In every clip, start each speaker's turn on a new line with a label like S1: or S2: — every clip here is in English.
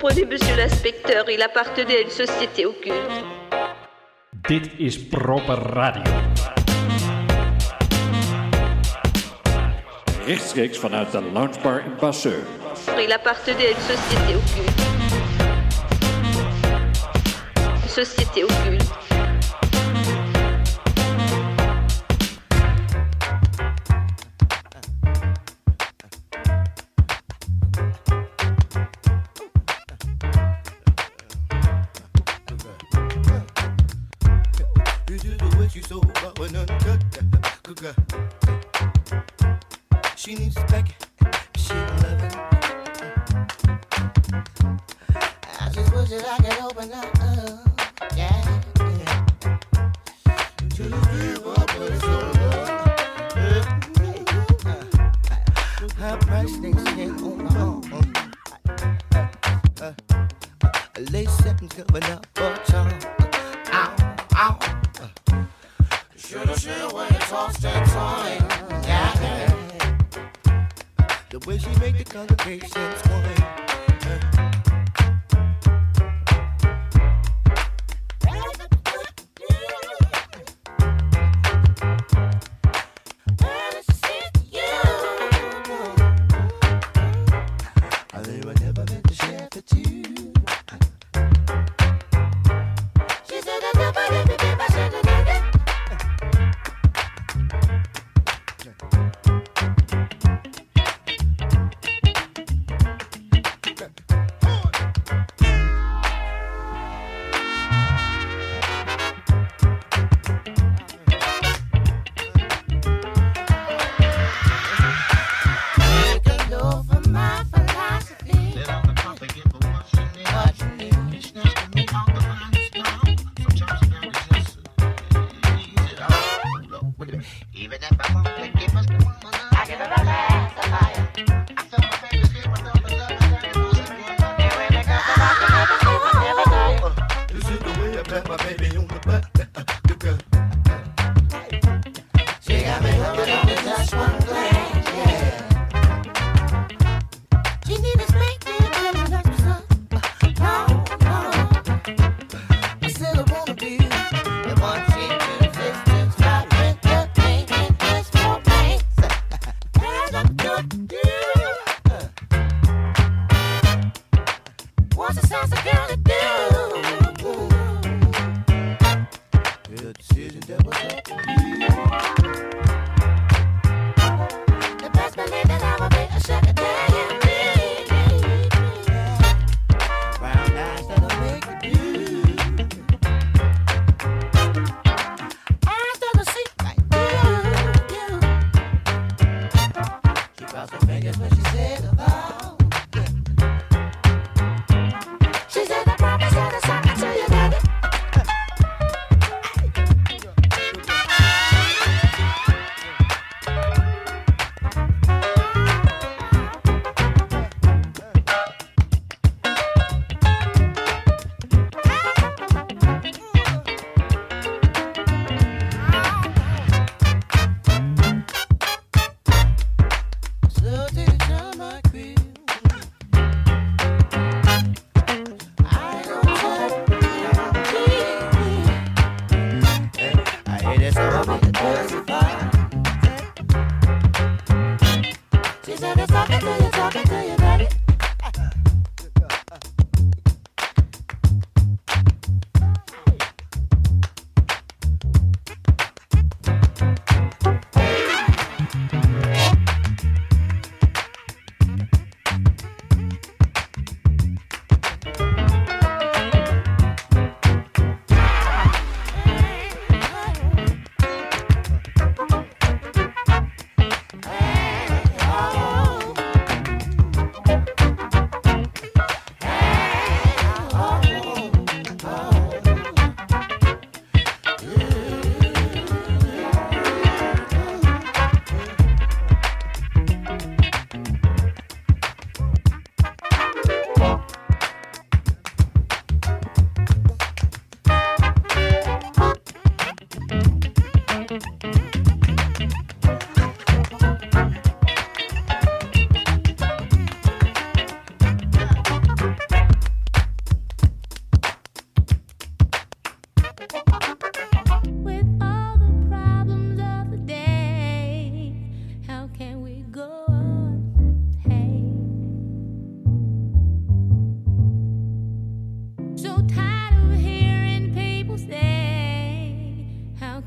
S1: comprenez, monsieur l'inspecteur, il appartenait à une société occulte.
S2: Dit is proper radio.
S3: Rechtstreeks vanuit de loungebar in Basseur.
S1: Il appartenait à une société occulte. Société occulte.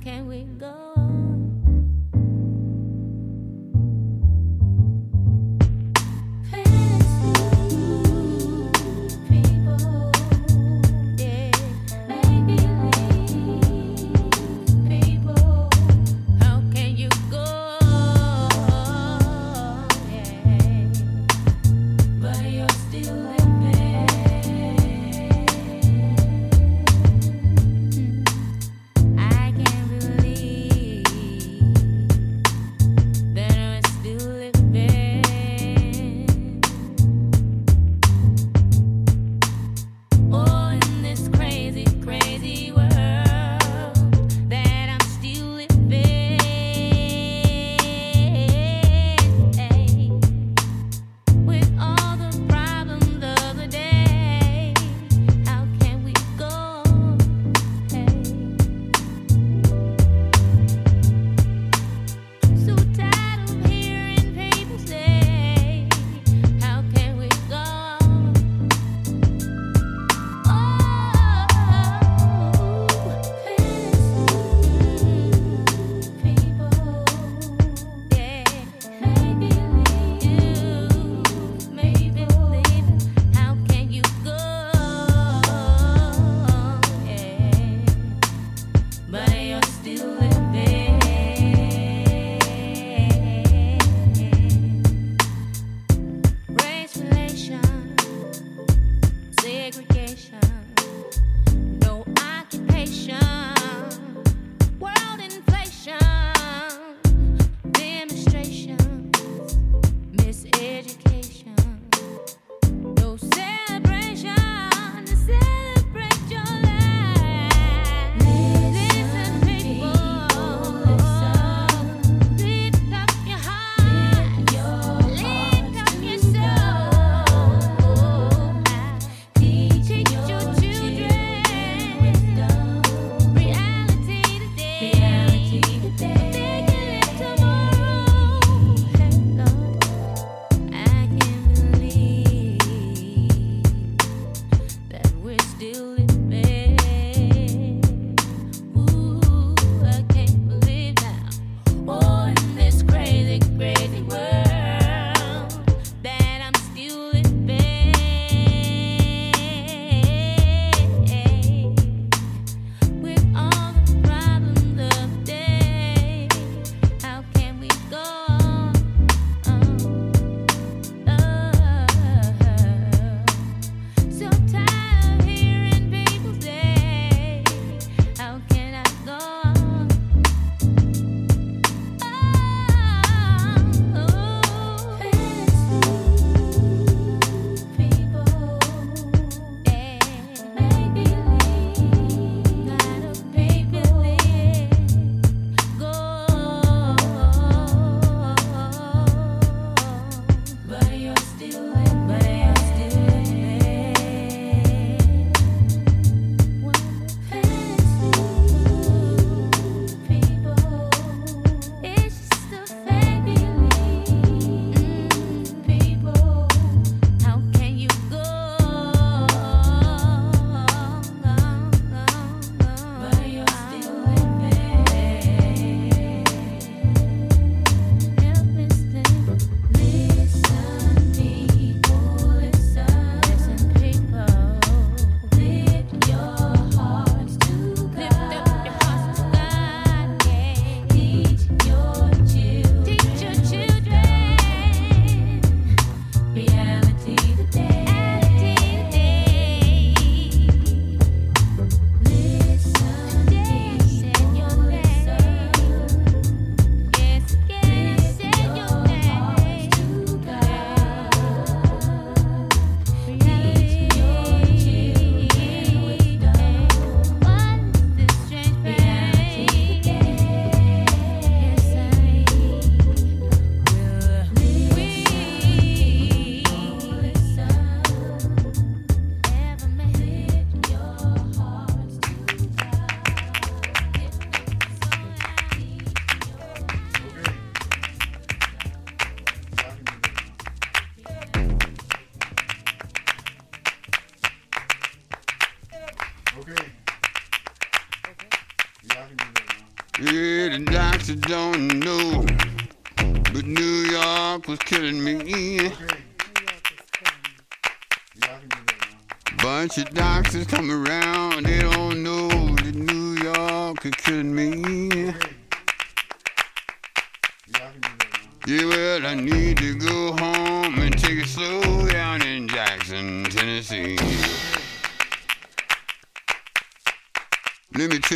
S4: can
S5: we go?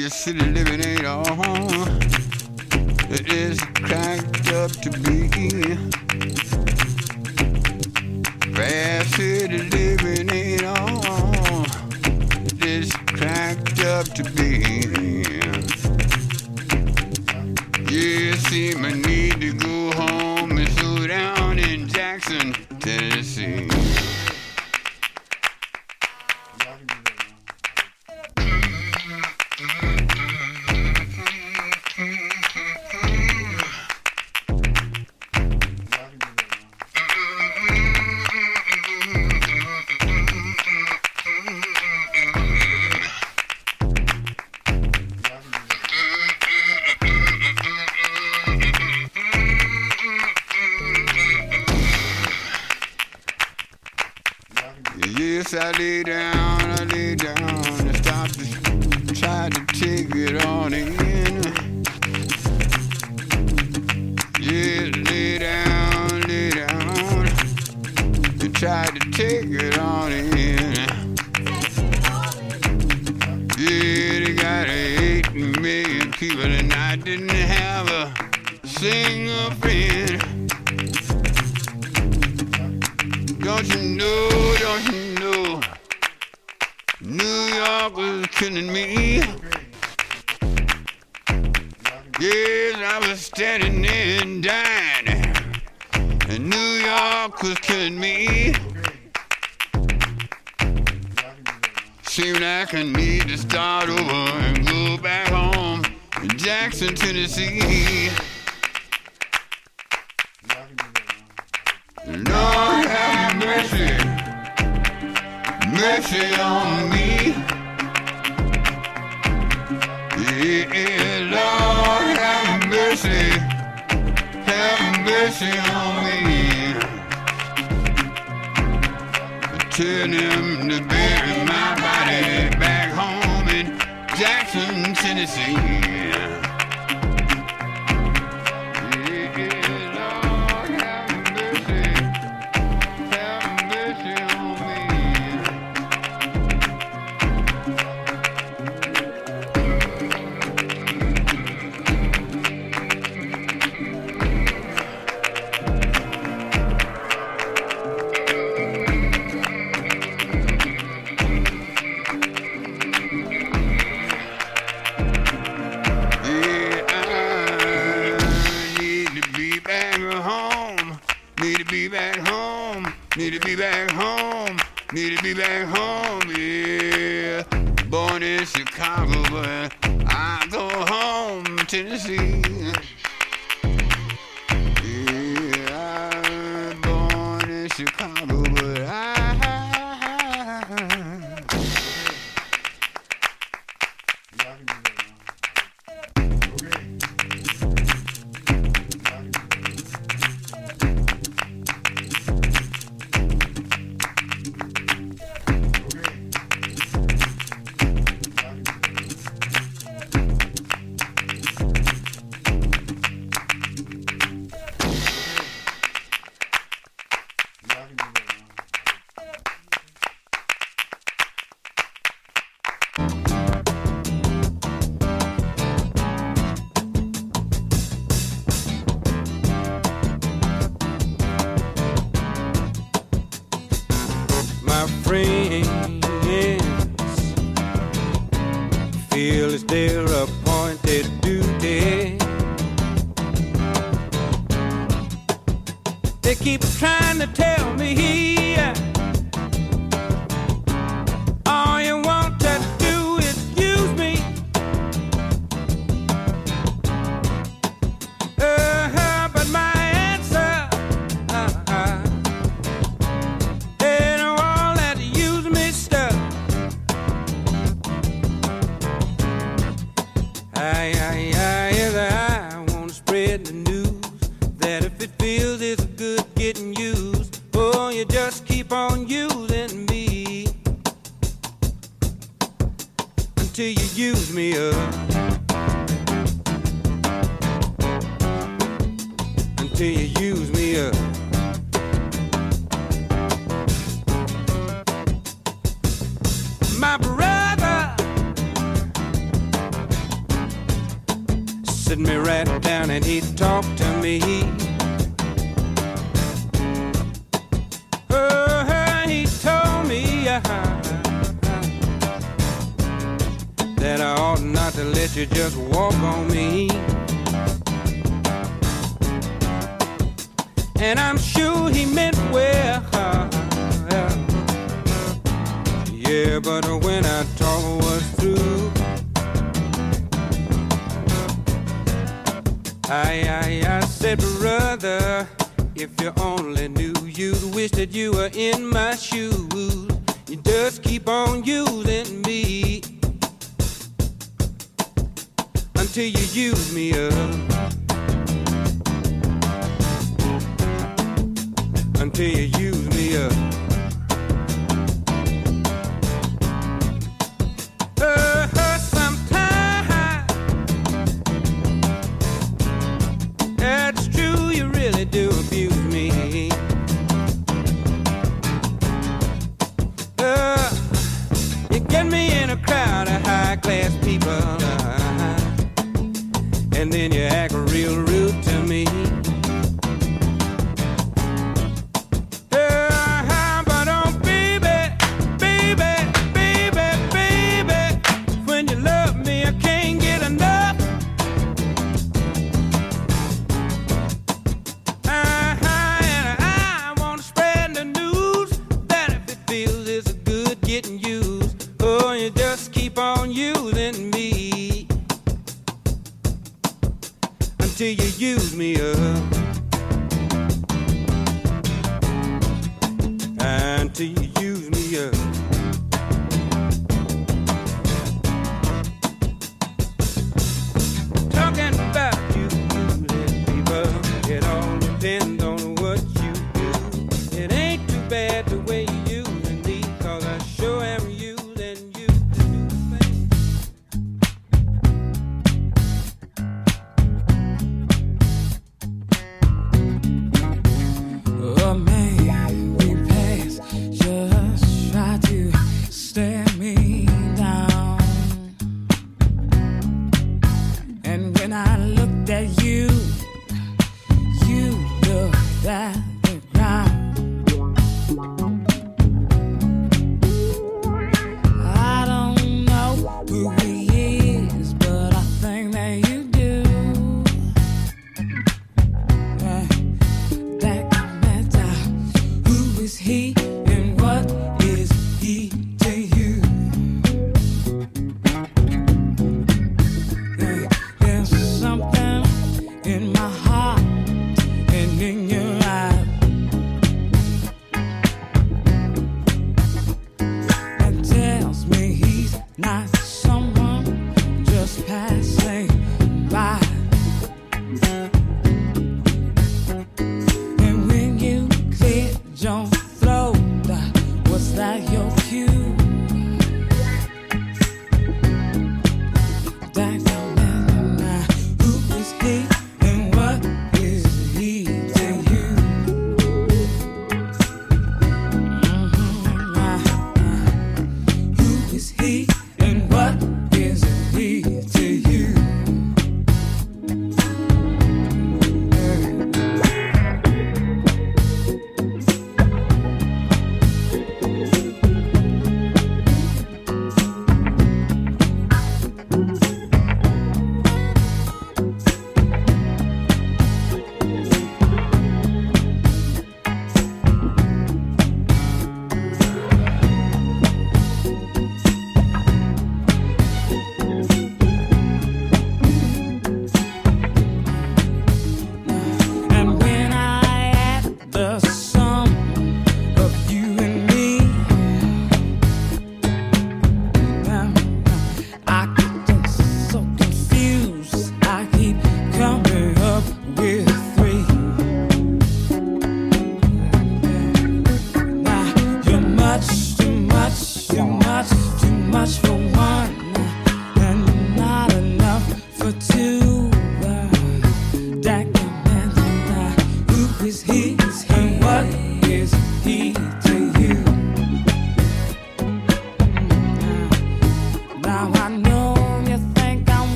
S5: your city living
S6: ain't a home. It is cracked up to be. Fast city living ain't a home. It is cracked up to be. Lord have mercy, mercy on me. Yeah, Lord have mercy, have mercy on me. Turn him to bury my body back home in Jackson, Tennessee. I, I, I
S7: said, brother, if you only knew, you'd wish that you were in my shoes. You just keep on using me until you use me up. Until you use me up. and you act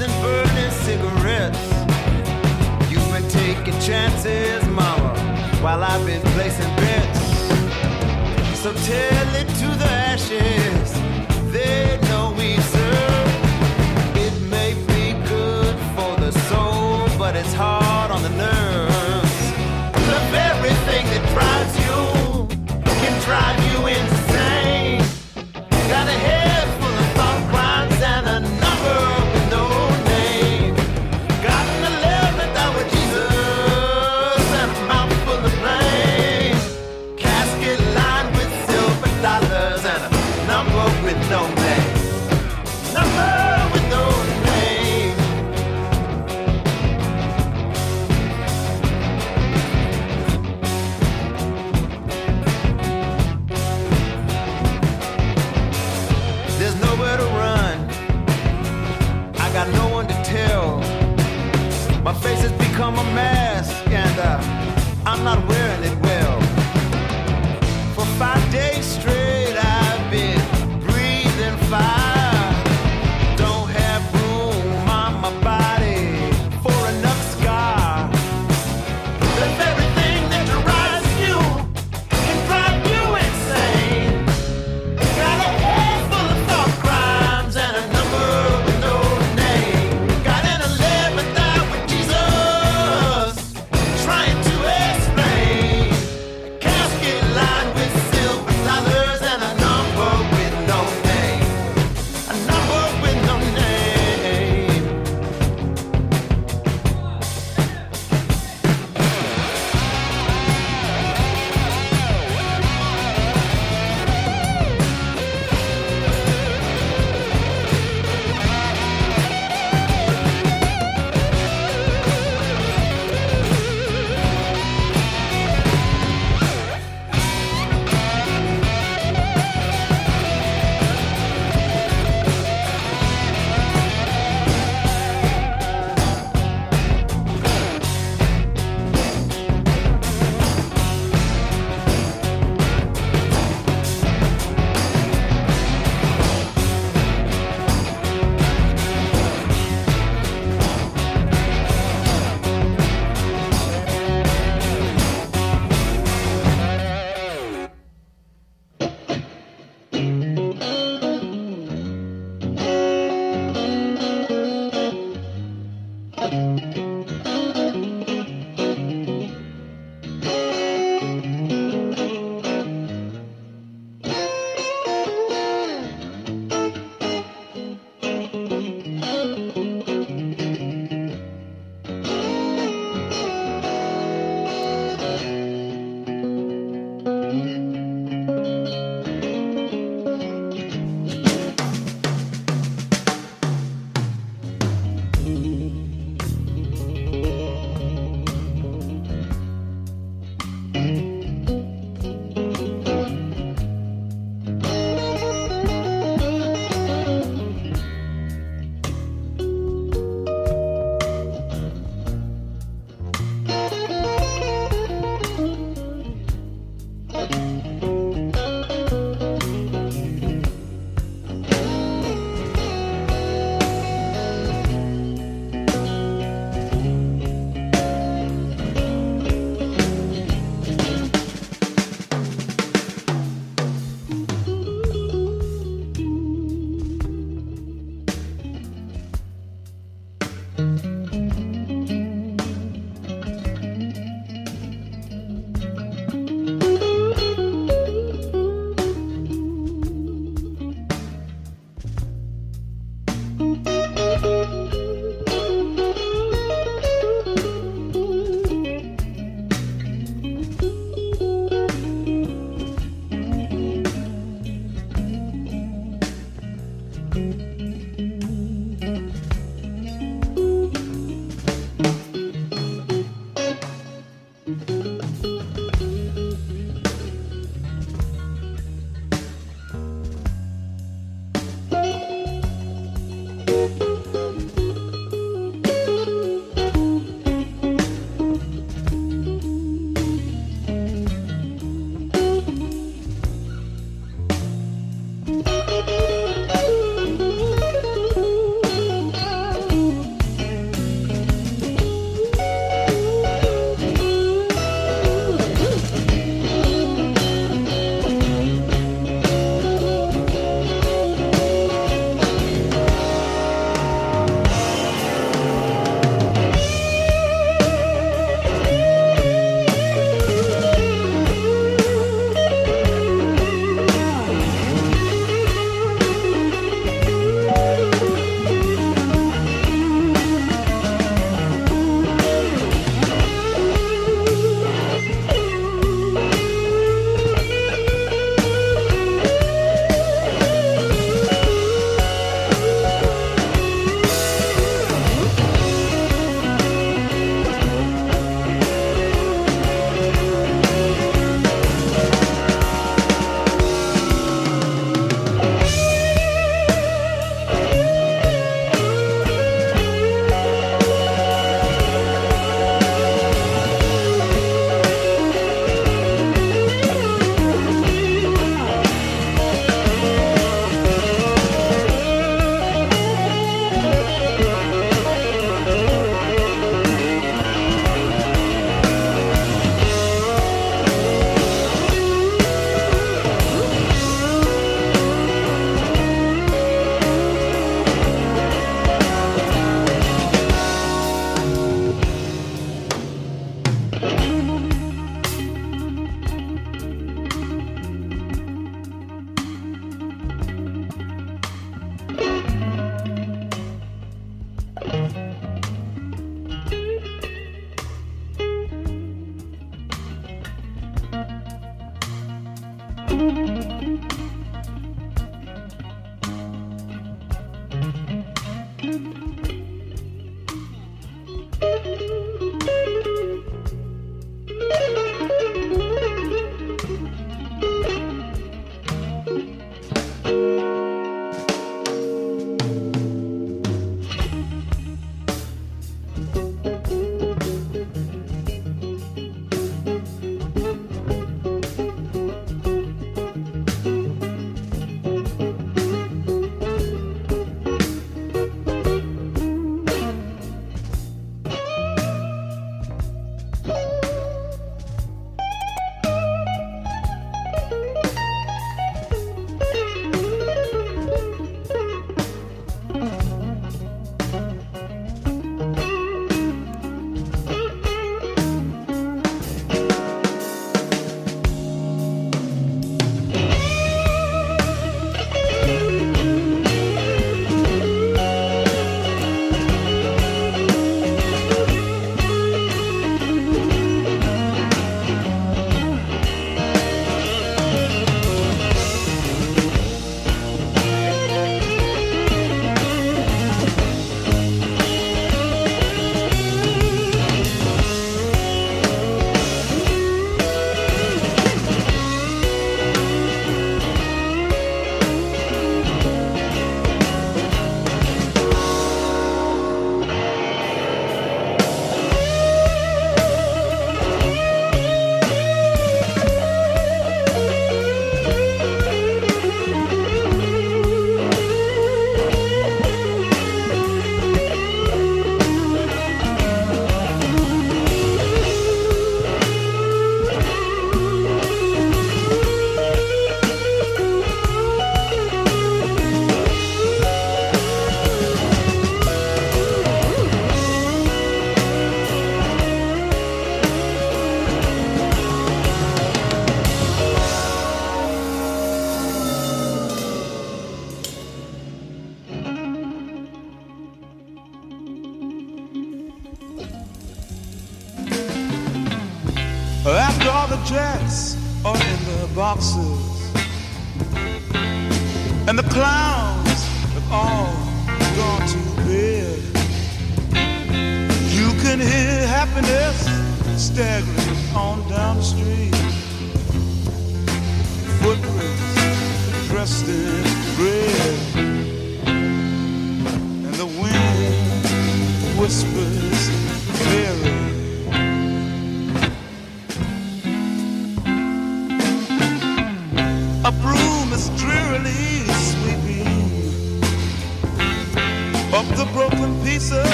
S7: and
S8: burning cigarettes. You've been taking chances, mama, while I've been placing bets. So tell it to the ashes. They know we serve. It may be good for the soul, but it's hard on the nerves. The very thing that drives you can drive.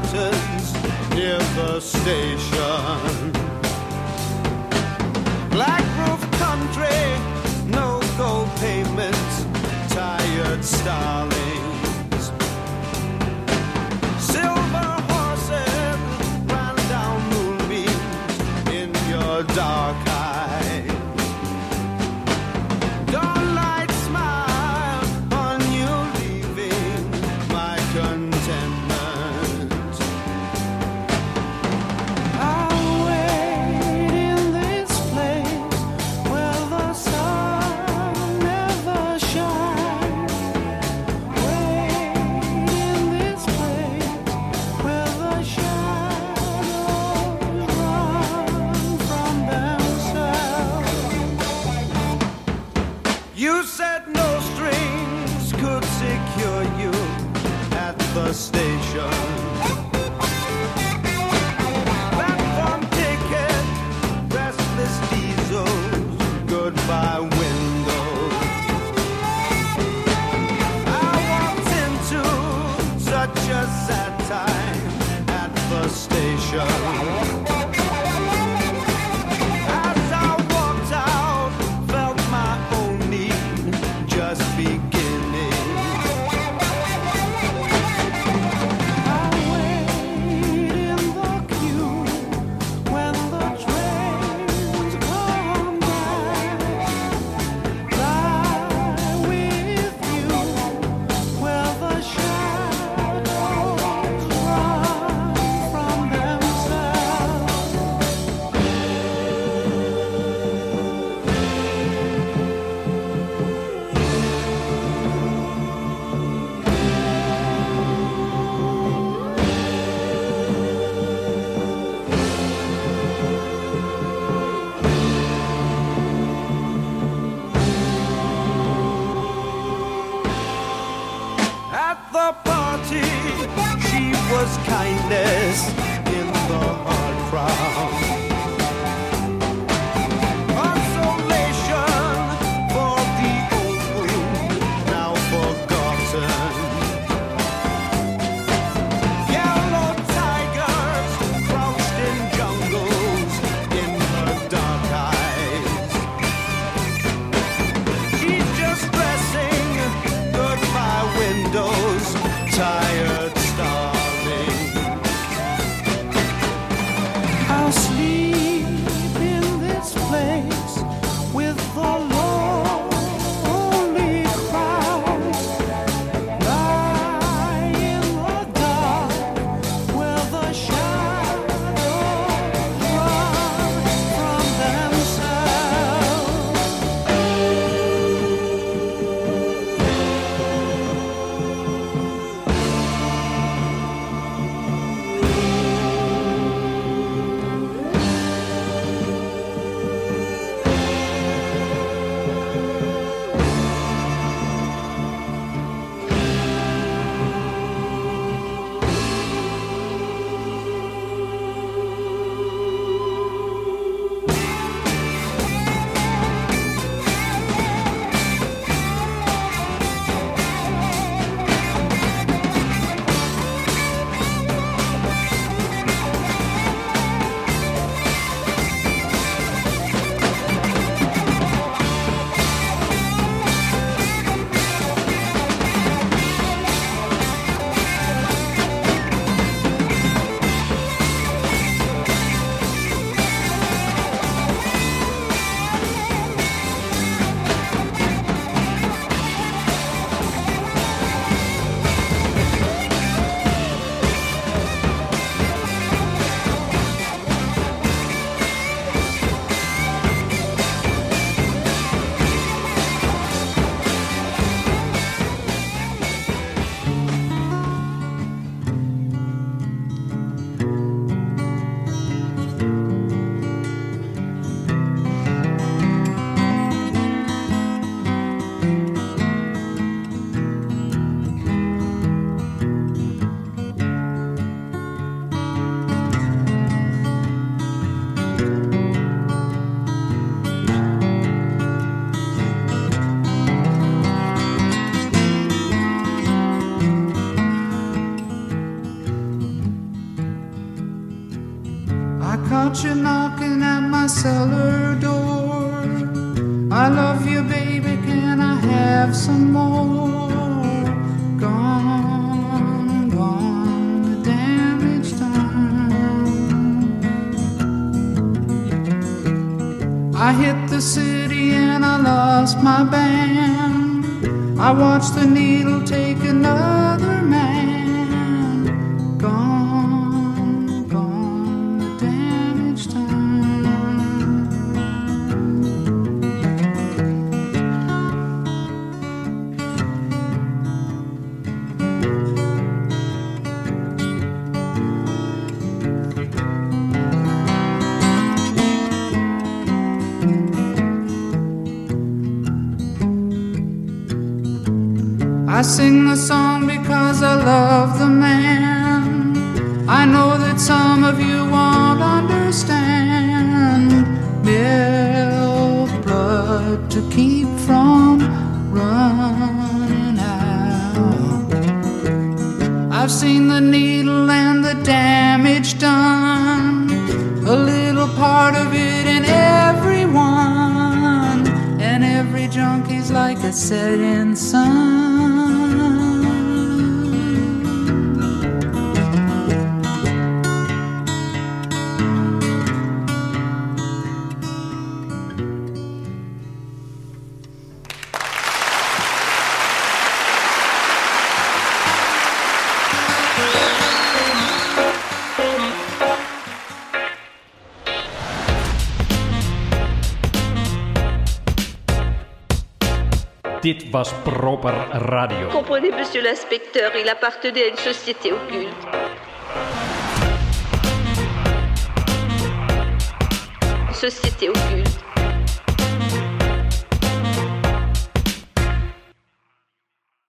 S9: curtains near the station. Black roof country, no go payments, tired
S8: starlight. The
S10: city and I lost my band. I watched the needle take another man. I sing the song because I love the man. I know that some of you won't understand. Milk blood to keep from running out. I've seen the needle and the damage done. A little part of it in everyone. And every junkie's like a setting sun.
S2: Radio.
S1: Comprenez, monsieur l'inspecteur, il appartenait à une société occulte. Société occulte.